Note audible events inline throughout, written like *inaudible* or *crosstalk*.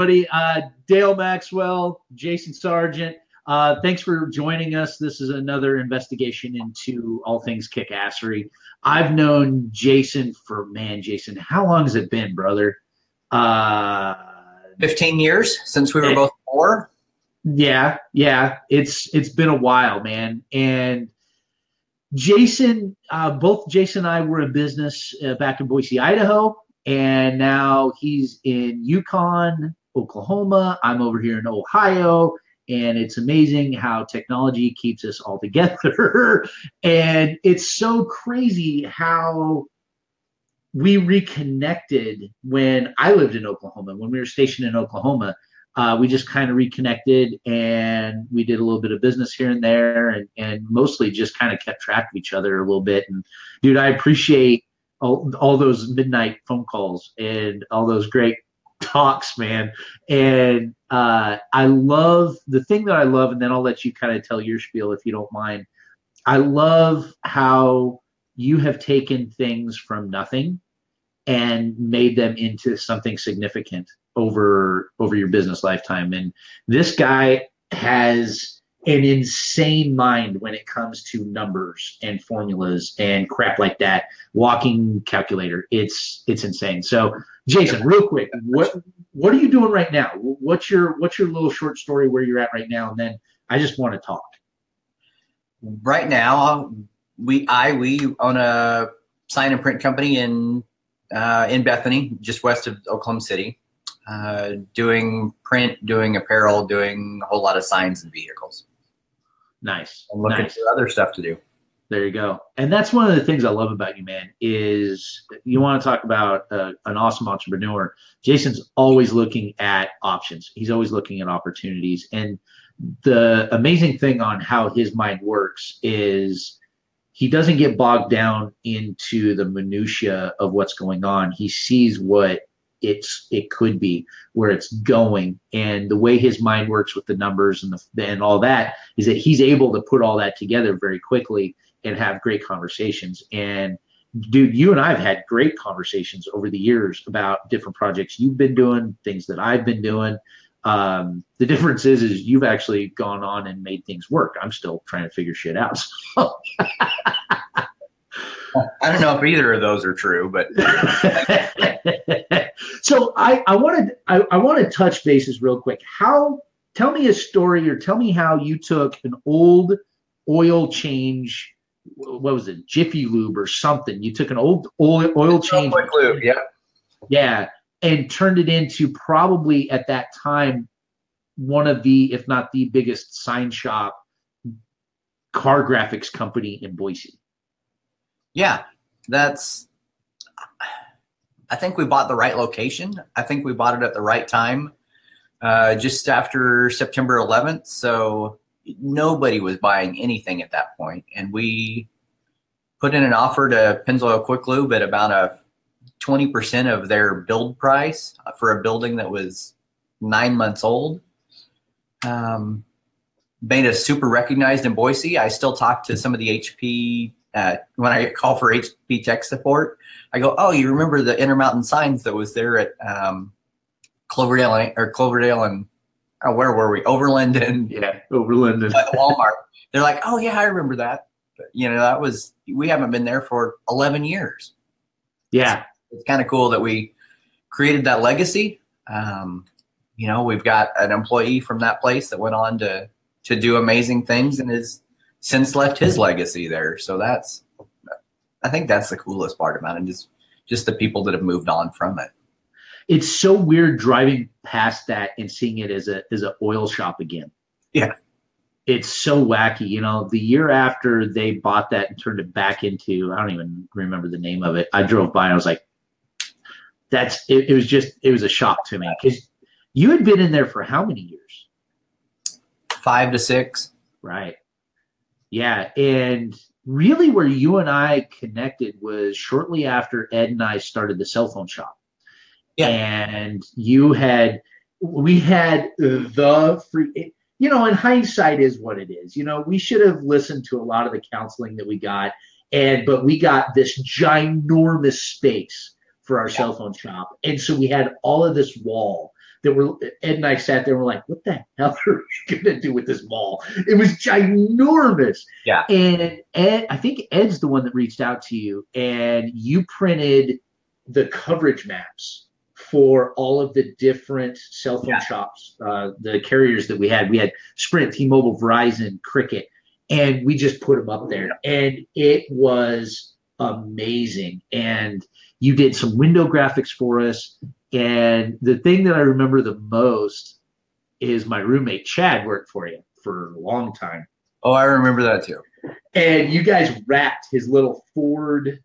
everybody. Uh, Dale Maxwell, Jason Sargent. Uh, thanks for joining us. This is another investigation into all things kickassery. I've known Jason for man, Jason. How long has it been, brother? Uh, 15 years since we were both four. Yeah, yeah. It's it's been a while, man. And Jason, uh, both Jason and I were in business uh, back in Boise, Idaho, and now he's in Yukon, Oklahoma. I'm over here in Ohio, and it's amazing how technology keeps us all together. *laughs* and it's so crazy how we reconnected when I lived in Oklahoma, when we were stationed in Oklahoma uh, we just kind of reconnected and we did a little bit of business here and there and, and mostly just kind of kept track of each other a little bit. And dude, I appreciate all, all those midnight phone calls and all those great talks, man. And uh, I love the thing that I love, and then I'll let you kind of tell your spiel if you don't mind. I love how you have taken things from nothing and made them into something significant over over your business lifetime and this guy has an insane mind when it comes to numbers and formulas and crap like that walking calculator it's it's insane so jason real quick what what are you doing right now what's your what's your little short story where you're at right now and then i just want to talk right now we i we own a sign and print company in uh, in bethany just west of oklahoma city uh, doing print, doing apparel, doing a whole lot of signs and vehicles. Nice. And looking nice. for other stuff to do. There you go. And that's one of the things I love about you, man, is you want to talk about uh, an awesome entrepreneur. Jason's always looking at options. He's always looking at opportunities. And the amazing thing on how his mind works is he doesn't get bogged down into the minutia of what's going on. He sees what it's it could be where it's going. And the way his mind works with the numbers and the and all that is that he's able to put all that together very quickly and have great conversations. And dude you and i've had great conversations over the years about different projects you've been doing things that i've been doing. Um, the difference is is you've actually gone on and made things work. I'm still trying to figure shit out so. *laughs* I don't know if either of those are true, but *laughs* so I, I wanted I, I want to touch bases real quick. How tell me a story or tell me how you took an old oil change what was it jiffy lube or something you took an old oil, oil change lube yeah yeah and turned it into probably at that time one of the if not the biggest sign shop car graphics company in boise yeah, that's. I think we bought the right location. I think we bought it at the right time, uh, just after September 11th. So nobody was buying anything at that point, and we put in an offer to Pennzoil Quick Lube at about a 20% of their build price for a building that was nine months old. Um, made us super recognized in Boise. I still talk to some of the HP uh, when I call for HP tech support, I go, "Oh, you remember the Intermountain signs that was there at um, Cloverdale or Cloverdale and oh, where were we? Overland and *laughs* yeah, Overland and *laughs* Walmart." They're like, "Oh yeah, I remember that." But, you know, that was we haven't been there for 11 years. Yeah, it's, it's kind of cool that we created that legacy. Um, you know, we've got an employee from that place that went on to to do amazing things and has since left his legacy there. So that's, I think that's the coolest part about it. Just, just the people that have moved on from it. It's so weird driving past that and seeing it as a as an oil shop again. Yeah, it's so wacky. You know, the year after they bought that and turned it back into, I don't even remember the name of it. I drove by and I was like, that's it, it was just it was a shock to me because you had been in there for how many years? Five to six. Right. Yeah, and really where you and I connected was shortly after Ed and I started the cell phone shop. Yeah. And you had we had the free you know, in hindsight is what it is. You know, we should have listened to a lot of the counseling that we got and but we got this ginormous space for our yeah. cell phone shop. And so we had all of this wall that were Ed and I sat there and were like, what the hell are we *laughs* gonna do with this ball? It was ginormous. Yeah. And Ed, I think Ed's the one that reached out to you and you printed the coverage maps for all of the different cell phone Yeah. shops, uh, the carriers that we had. We had Sprint, T-Mobile, Verizon, Cricket, and we just put them up there, and it was amazing. And you did some window graphics for us, and the thing that I remember the most is my roommate Chad worked for you for a long time, Oh, I remember that too. and you guys wrapped his little Ford.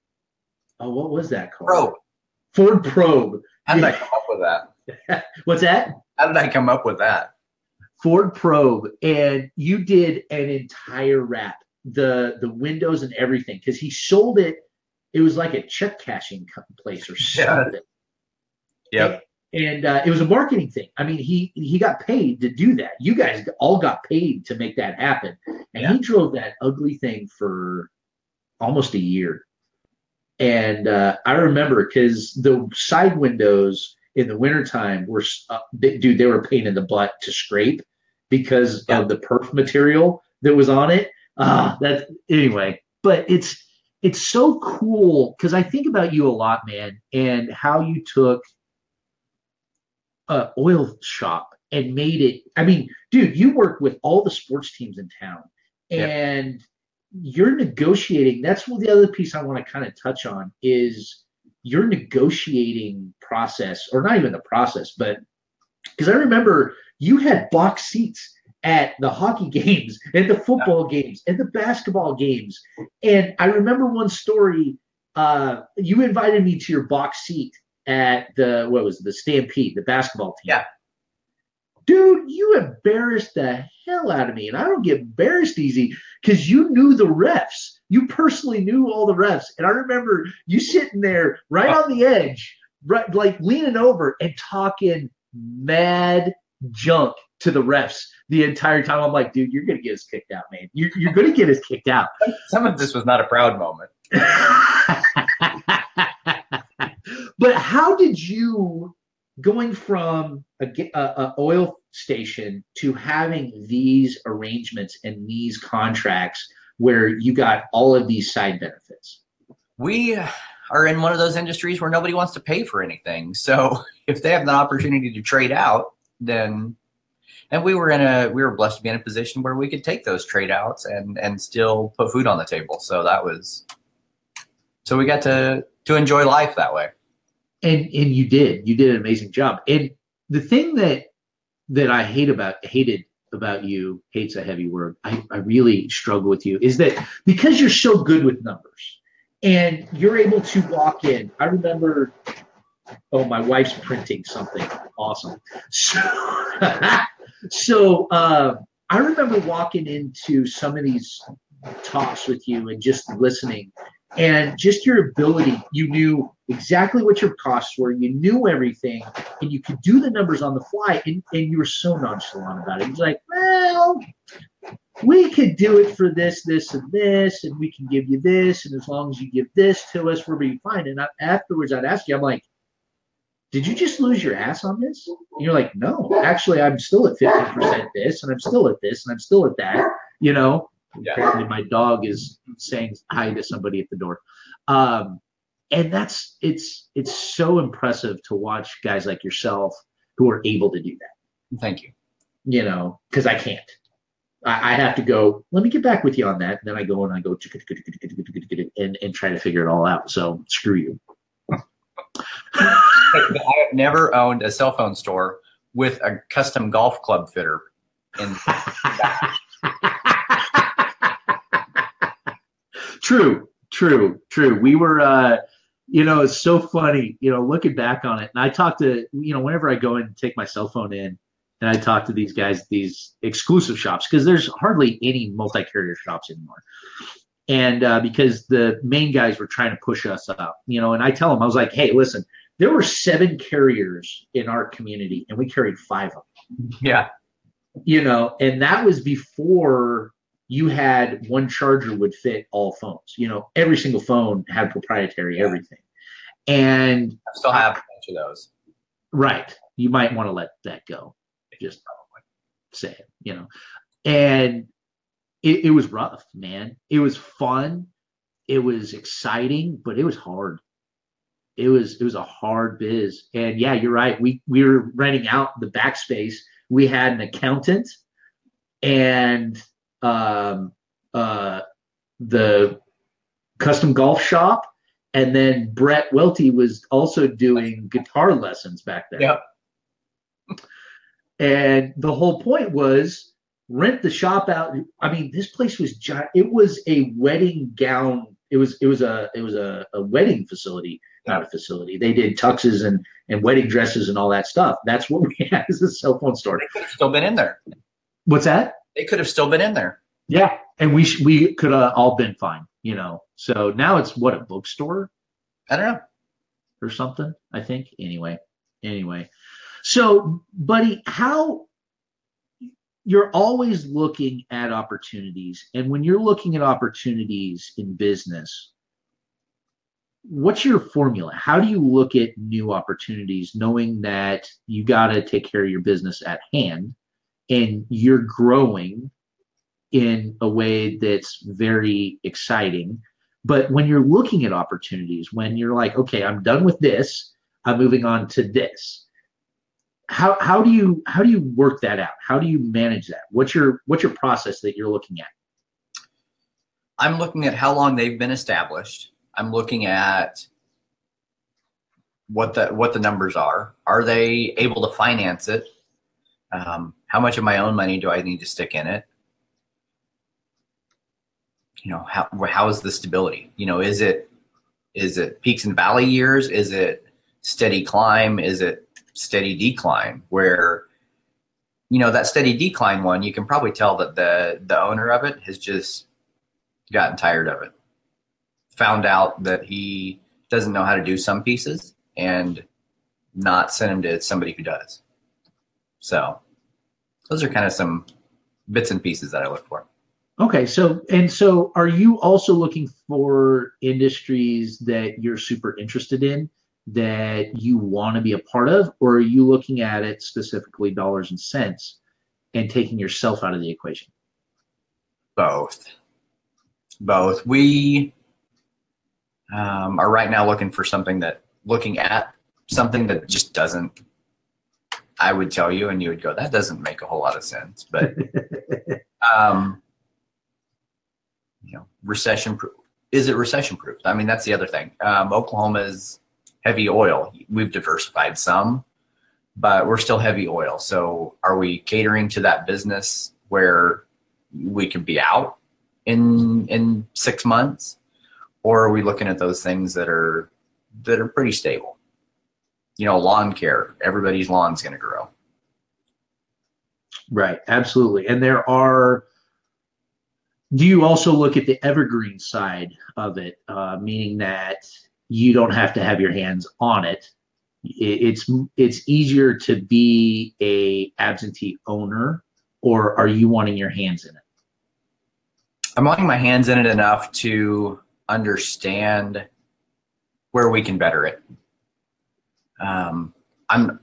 Oh, what was that called? Bro, Ford Probe. how did I *laughs* come up with that? What's that? How did I come up with that? Ford Probe, and you did an entire wrap, the the windows and everything, because he sold it. It was like a check cashing place or Yeah. Yep. And uh, it was a marketing thing. I mean, he he got paid to do that. You guys all got paid to make that happen, and Yeah. he drove that ugly thing for almost a year. And uh, I remember because the side windows in the wintertime were, uh, they, dude, they were a pain in the butt to scrape because Yeah. of the perf material that was on it. Ah, that's anyway. But it's it's so cool because I think about you a lot, man, and how you took a oil shop and made it. I mean, dude, you work with all the sports teams in town, Yeah. and you're negotiating. That's what the other piece I want to kind of touch on is your negotiating process, or not even the process, but because I remember you had box seats at the hockey *laughs* games and the football games and the basketball games. And I remember one story. Uh, you invited me to your box seat at the what was it, the Stampede, the basketball team. Yeah. Dude, you embarrassed the hell out of me, and I don't get embarrassed easy because you knew the refs. You personally knew all the refs, and I remember you sitting there right oh. on the edge, right, like leaning over and talking mad junk to the refs the entire time. I'm like, dude, you're gonna get us kicked out, man. You're, you're gonna get us kicked out. *laughs* Some of this was not a proud moment. *laughs* but how did you going from a, a, a oil station to having these arrangements and these contracts where you got all of these side benefits We are in one of those industries where nobody wants to pay for anything. So *laughs* if they have the opportunity to trade out, then and we were in a we were blessed to be in a position where we could take those trade outs and and still put food on the table. So that was so we got to to enjoy life that way. And and you did you did an amazing job. And the thing that that i hate about hated about you hate's a heavy word I, I really struggle with you is that because you're so good with numbers and you're able to walk in i remember oh my wife's printing something awesome. So *laughs* so uh, i remember walking into some of these talks with you and just listening and just your ability you knew exactly what your costs were you knew everything and you could do the numbers on the fly and, and you were so nonchalant about it. He's like, well, we could do it for this, this, and this, and we can give you this, and as long as you give this to us, we'll be fine. And I, afterwards, I'd ask you, I'm like, did you just lose your ass on this? And you're like, no, actually, I'm still at 50% this, and I'm still at this, and I'm still at that, you know? Yeah. Apparently, my dog is saying hi to somebody at the door. Um, and that's it's it's so impressive to watch guys like yourself who are able to do that. Thank you. you know because i can't. I, I have to go let me get back with you on that. And then i go and i go and, and try to figure it all out. So screw you. *laughs* I have never owned a cell phone store with a custom golf club fitter. In *laughs* true true true. We were uh you know it's so funny you know looking back on it and i talk to you know whenever i go and take my cell phone in and i talk to these guys these exclusive shops because there's hardly any multi-carrier shops anymore. And uh, because the main guys were trying to push us up you know and i tell them i was like hey listen there were seven carriers in our community and we carried five of them. Yeah, you know, and that was before you had one charger would fit all phones. You know, every single phone had proprietary everything. And I still have a bunch of those. right. you might want to let that go. Just say it, you know. And it, it was rough, man. It was fun. It was exciting, but it was hard. It was it was a hard biz. And yeah, you're right. We we were renting out the backspace. We had an accountant and um uh the custom golf shop and then Brett Welty was also doing guitar lessons back there. Yep. And the whole point was rent the shop out. I mean, this place was giant. It was a wedding gown. It was it was a it was a, a wedding facility, not a facility. They did tuxes and and wedding dresses and all that stuff. That's what we *laughs* had as a cell phone store. They could have still been in there. What's that? They could have still been in there. Yeah, and we sh- we could have all been fine, you know. So now it's what a bookstore I don't know. or something. I think. Anyway, anyway. So, buddy, how you're always looking at opportunities, and when you're looking at opportunities in business, what's your formula? How do you look at new opportunities, knowing that you got to take care of your business at hand, and you're growing in a way that's very exciting? But when you're looking at opportunities, when you're like, okay, I'm done with this, I'm moving on to this. How how do you how do you work that out? How do you manage that? What's your what's your process that you're looking at? I'm looking at how long they've been established. I'm looking at what the what the numbers are. Are they able to finance it? Um, how much of my own money do I need to stick in it? You know, how how is the stability? You know, is it is it peaks and valley years? Is it steady climb? Is it steady decline? Where you know that steady decline one, you can probably tell that the the owner of it has just gotten tired of it. Found out that he doesn't know how to do some pieces and not send him to somebody who does. So those are kind of some bits and pieces that I look for. Okay, so and so are you also looking for industries that you're super interested in that you want to be a part of or are you looking at it specifically dollars and cents and taking yourself out of the equation? Both. Both. We um, are right now looking for something that looking at something that just doesn't I would tell you and you would go, that doesn't make a whole lot of sense. But *laughs* um, you know, recession proof. Is it recession proof? I mean, that's the other thing. Um, Oklahoma is heavy oil. We've diversified some, but we're still heavy oil. So are we catering to that business where we could be out in in six months? Or are we looking at those things that are that are pretty stable? You know, lawn care, everybody's lawn's gonna grow. Right, absolutely. And there are do you also look at the evergreen side of it, uh, meaning that you don't have to have your hands on it? It's it's easier to be a absentee owner, or are you wanting your hands in it? I'm wanting my hands in it enough to understand where we can better it. Um, I'm.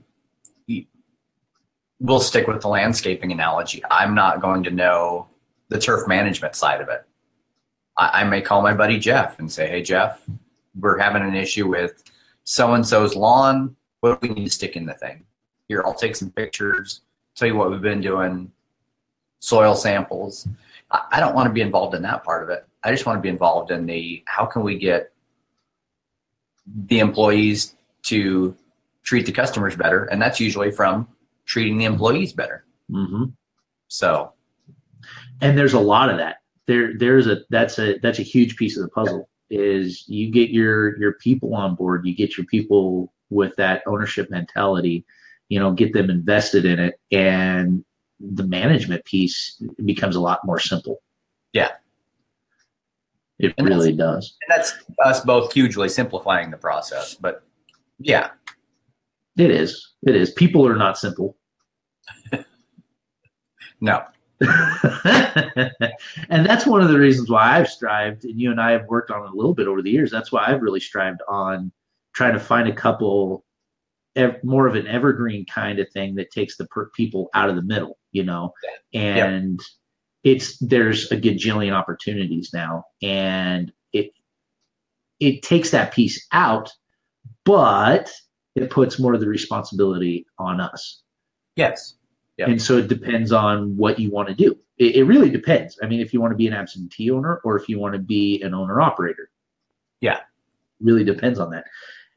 We'll stick with the landscaping analogy. I'm not going to know the turf management side of it. I, I may call my buddy Jeff and say, "Hey, Jeff, we're having an issue with so and so's lawn. What do we need to stick in the thing? Here, I'll take some pictures. Tell you what we've been doing. Soil samples. I, I don't want to be involved in that part of it. I just want to be involved in the how can we get the employees to treat the customers better, and that's usually from treating the employees better. Mm-hmm. So. And there's a lot of that. There there's a that's a that's a huge piece of the puzzle is you get your your people on board you get your people with that ownership mentality you know get them invested in it and the management piece becomes a lot more simple. Yeah. It and really does. and that's us both hugely simplifying the process but yeah it is. It is. People are not simple. *laughs* No. *laughs* And that's one of the reasons why I've strived, and you and I have worked on it a little bit over the years. That's why I've really strived on trying to find a couple ev- more of an evergreen kind of thing that takes the per- people out of the middle, you know, and it's there's a gajillion opportunities now, and it it takes that piece out, but it puts more of the responsibility on us. Yes. Yep. And so it depends on what you want to do. It, it really depends. I mean, if you want to be an absentee owner or if you want to be an owner operator. Yeah. Really depends on that.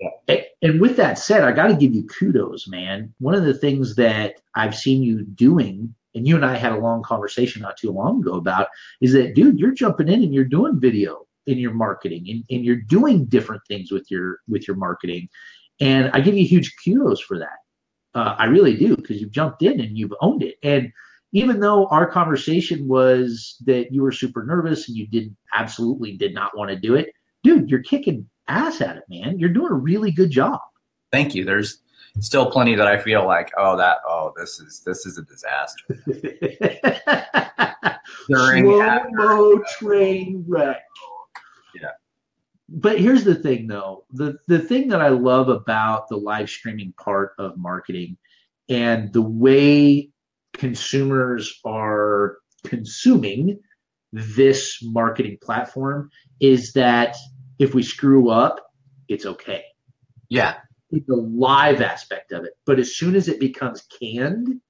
Yeah. And, and with that said, I got to give you kudos, man. One of the things that I've seen you doing, and you and I had a long conversation not too long ago about, is that, dude, you're jumping in and you're doing video in your marketing and, and you're doing different things with your with your marketing. And I give you huge kudos for that. Uh, I really do because you've jumped in and you've owned it. And even though our conversation was that you were super nervous and you didn't absolutely did not want to do it, dude, you're kicking ass at it, man. You're doing a really good job. Thank you. There's still plenty that I feel like, oh, that, oh, this is this is a disaster. *laughs* During Slow mo train wreck. But here's the thing, though. The the thing that I love about the live streaming part of marketing and the way consumers are consuming this marketing platform is that if we screw up, it's okay. Yeah. The live aspect of it. But as soon as it becomes canned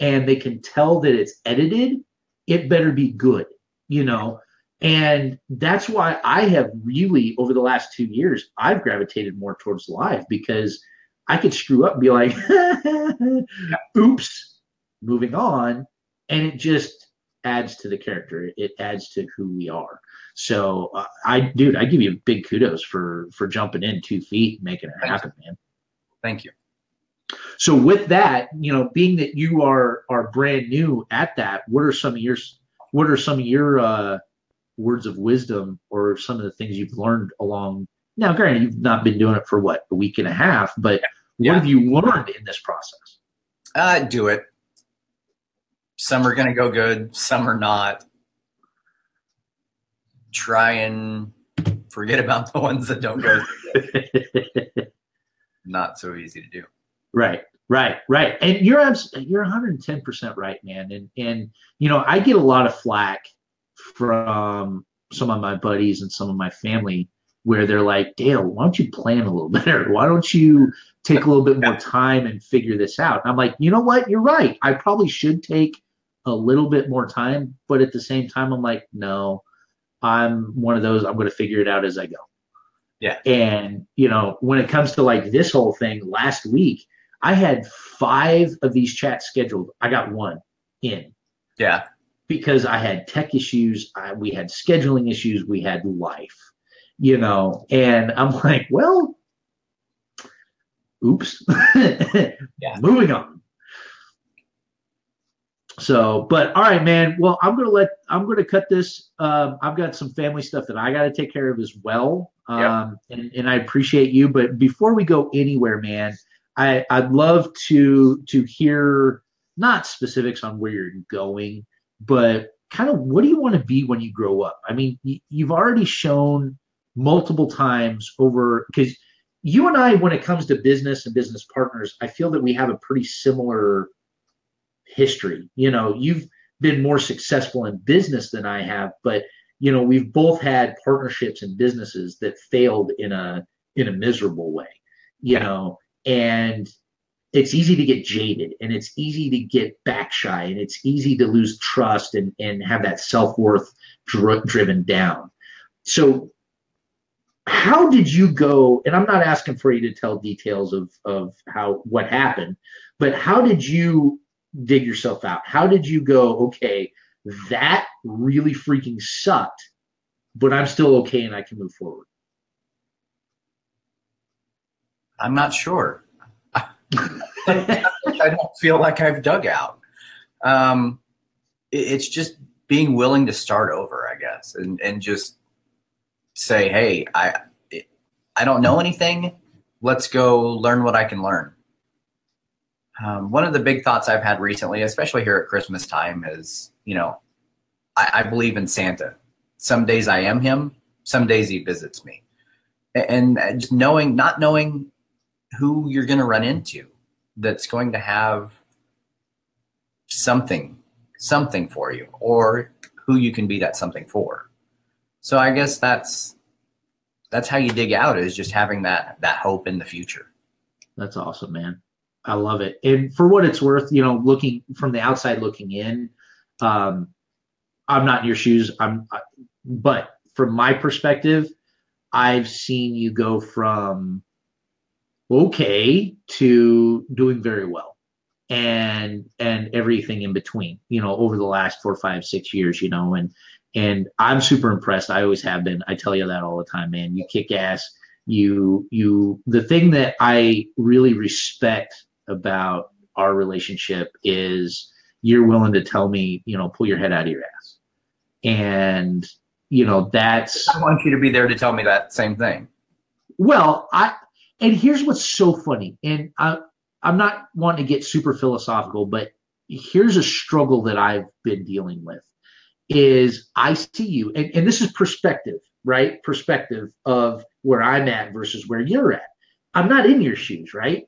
and they can tell that it's edited, it better be good, you know. And that's why I have really, over the last two years, I've gravitated more towards live because I could screw up and be like, *laughs* oops, moving on. And it just adds to the character. It adds to who we are. So uh, I, dude, I give you big kudos for for jumping in two feet and making it Thank happen, man. Thank you. So with that, you know, being that you are are brand new at that, what are some of your what are some of your uh, words of wisdom or some of the things you've learned along? Now, granted, you've not been doing it for what a week and a half, but Yeah. what have you learned in this process? Uh, do it. Some are going to go good, some are not. Try and forget about the ones that don't go. *laughs* Not so easy to do. Right, right, right. And you're you're 110 percent right, man. And and you know I get a lot of flack from some of my buddies and some of my family where they're like, Dale, why don't you plan a little *laughs* better? Why don't you take a little bit more *laughs* time and figure this out? And I'm like, you know what? You're right. I probably should take a little bit more time, but at the same time, I'm like, no, I'm one of those. I'm going to figure it out as I go. Yeah. And you know, when it comes to like this whole thing, last week I had five of these chats scheduled. I got one in Yeah. Because I had tech issues, I, we had scheduling issues, we had life, you know, and I'm *laughs* like, well, oops, *laughs* Yeah. moving on. So, but all right, man. Well, I'm gonna let I'm gonna cut this. Um, I've got some family stuff that I got to take care of as well. Um, and, and I appreciate you. But before we go anywhere, man, I I'd love to to hear not specifics on where you're going, but kind of what do you want to be when you grow up? I mean, y- you've already shown multiple times over because you and I, when it comes to business and business partners, I feel that we have a pretty similar history. You know, you've been more successful in business than I have, but you know, we've both had partnerships and businesses that failed in a in a miserable way. You know, and it's easy to get jaded and it's easy to get back shy and it's easy to lose trust and, and have that self-worth dri- driven down. So how did you go and i'm not asking for you to tell details of of how what happened but how did you dig yourself out? How did you go okay that really freaking sucked but i'm still okay and i can move forward? I'm not sure. *laughs* I don't feel like I've dug out. Um, it- it's just being willing to start over, I guess, and, and just say, hey, I I don't know anything. Let's go learn what I can learn. Um, one of the big thoughts I've had recently, especially here at Christmas time, is you know, I, I believe in Santa. Some days I am him. Some days he visits me, A- and just knowing, not knowing who you're going to run into that's going to have something something for you or who you can be that something for. So i guess that's that's how you dig out is just having that that hope in the future. That's awesome man. I love it. And for what it's worth you know looking from the outside looking in um i'm not in your shoes. I'm but from my perspective i've seen you go from okay to doing very well and and everything in between you know over the last four five six years you know and and i'm super impressed. I always have been. I tell you that all the time man. You kick ass. You you the thing that i really respect about our relationship is you're willing to tell me you know pull your head out of your ass. And you know that's i want you to be there to tell me that same thing. Well i and here's what's so funny, and I, I'm not wanting to get super philosophical, but here's a struggle that I've been dealing with is I see you, and, and this is perspective, right? Perspective of where I'm at versus where you're at. I'm not in your shoes, right?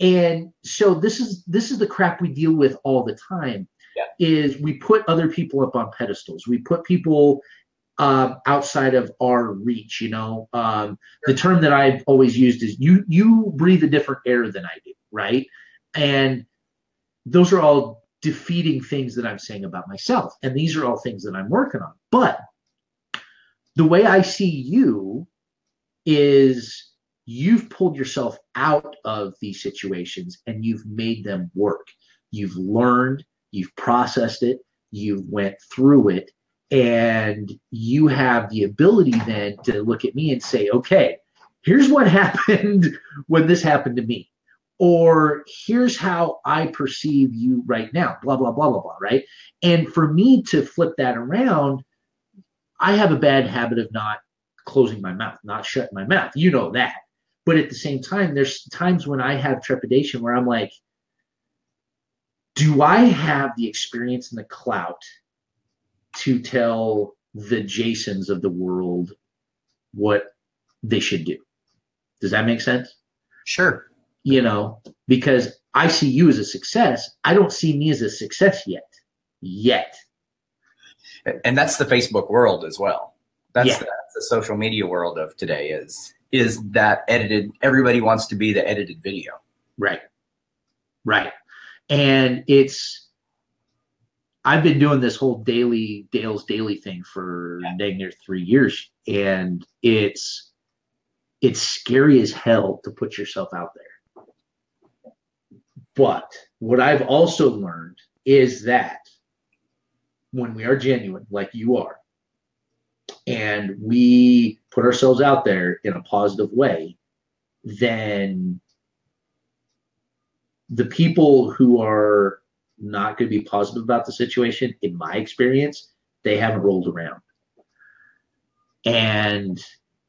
And so this is this is the crap we deal with all the time. Yeah. Is we put other people up on pedestals. We put people um, outside of our reach. You know, um, the term that I've always used is you you breathe a different air than I do, right? And those are all defeating things that I'm saying about myself, and these are all things that I'm working on. But the way I see you is you've pulled yourself out of these situations and you've made them work. You've learned, you've processed it, you've went through it, and you have the ability then to look at me and say, okay, here's what *laughs* happened when this happened to me. Or here's how I perceive you right now, blah, blah, blah, blah, blah, right? And for me to flip that around, I have a bad habit of not closing my mouth, not shutting my mouth. You know that. But at the same time, there's times when I have trepidation where I'm like, do I have the experience and the clout to tell the Jasons of the world what they should do. Does that make sense? Sure. You know, because I see you as a success. I don't see me as a success yet. Yet. And that's the Facebook world as well. That's, yeah. the, that's the social media world of today is is that edited everybody wants to be the edited video. Right. Right. And it's I've been doing this whole daily Dale's daily thing for yeah. dang near three years, and it's it's scary as hell to put yourself out there. But what I've also learned is that when we are genuine, like you are, and we put ourselves out there in a positive way, then the people who are not going to be positive about the situation, in my experience, they haven't rolled around. And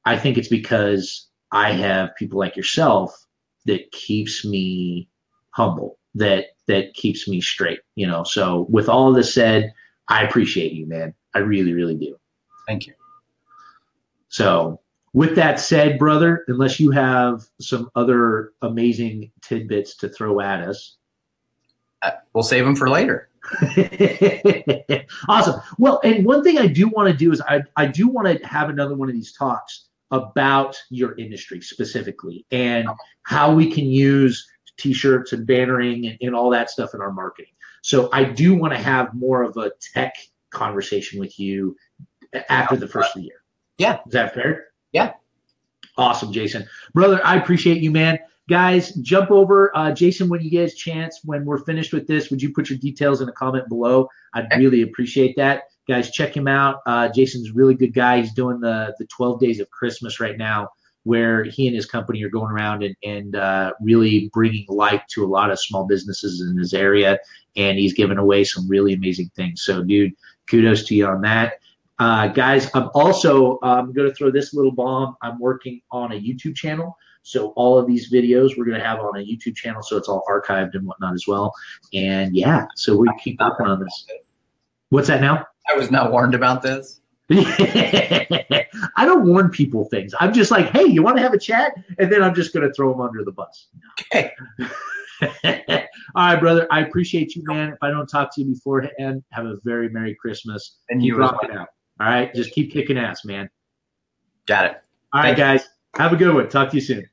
I think it's because I have people like yourself that keeps me humble, that that keeps me straight, you know. So with all of this said, I appreciate you, man. I really, really do. Thank you. So with that said, brother, unless you have some other amazing tidbits to throw at us, we'll save them for later. *laughs* awesome. Well, and one thing I do want to do is I, I do want to have another one of these talks about your industry specifically and how we can use t-shirts and bannering and, and all that stuff in our marketing. So I do want to have more of a tech conversation with you after the first of the year. Yeah. Is that fair? Yeah. Awesome, Jason. Brother, I appreciate you, man guys jump over. Uh, jason when you get a chance when we're finished with this would you put your details in a comment below? I'd really appreciate that. Guys check him out. Uh, jason's a really good guy. He's doing the the 12 days of christmas right now where he and his company are going around and, and uh, really bringing light to a lot of small businesses in his area and he's giving away some really amazing things. So dude kudos to you on that. Uh, guys i'm also i'm going to throw this little bomb. I'm working on a youtube channel so all of these videos we're going to have on a YouTube channel, so it's all archived and whatnot as well. And yeah, so we keep working on this. What's that now? I was not warned about this. *laughs* I don't warn people things. I'm just like, hey, you want to have a chat? And then I'm just going to throw them under the bus. Okay. *laughs* All right, brother. I appreciate you, man. If I don't talk to you beforehand, have a very Merry Christmas. And keep you rocking out. All right. Just keep kicking ass, man. Got it. All right, Thank you. guys. Have a good one. Talk to you soon.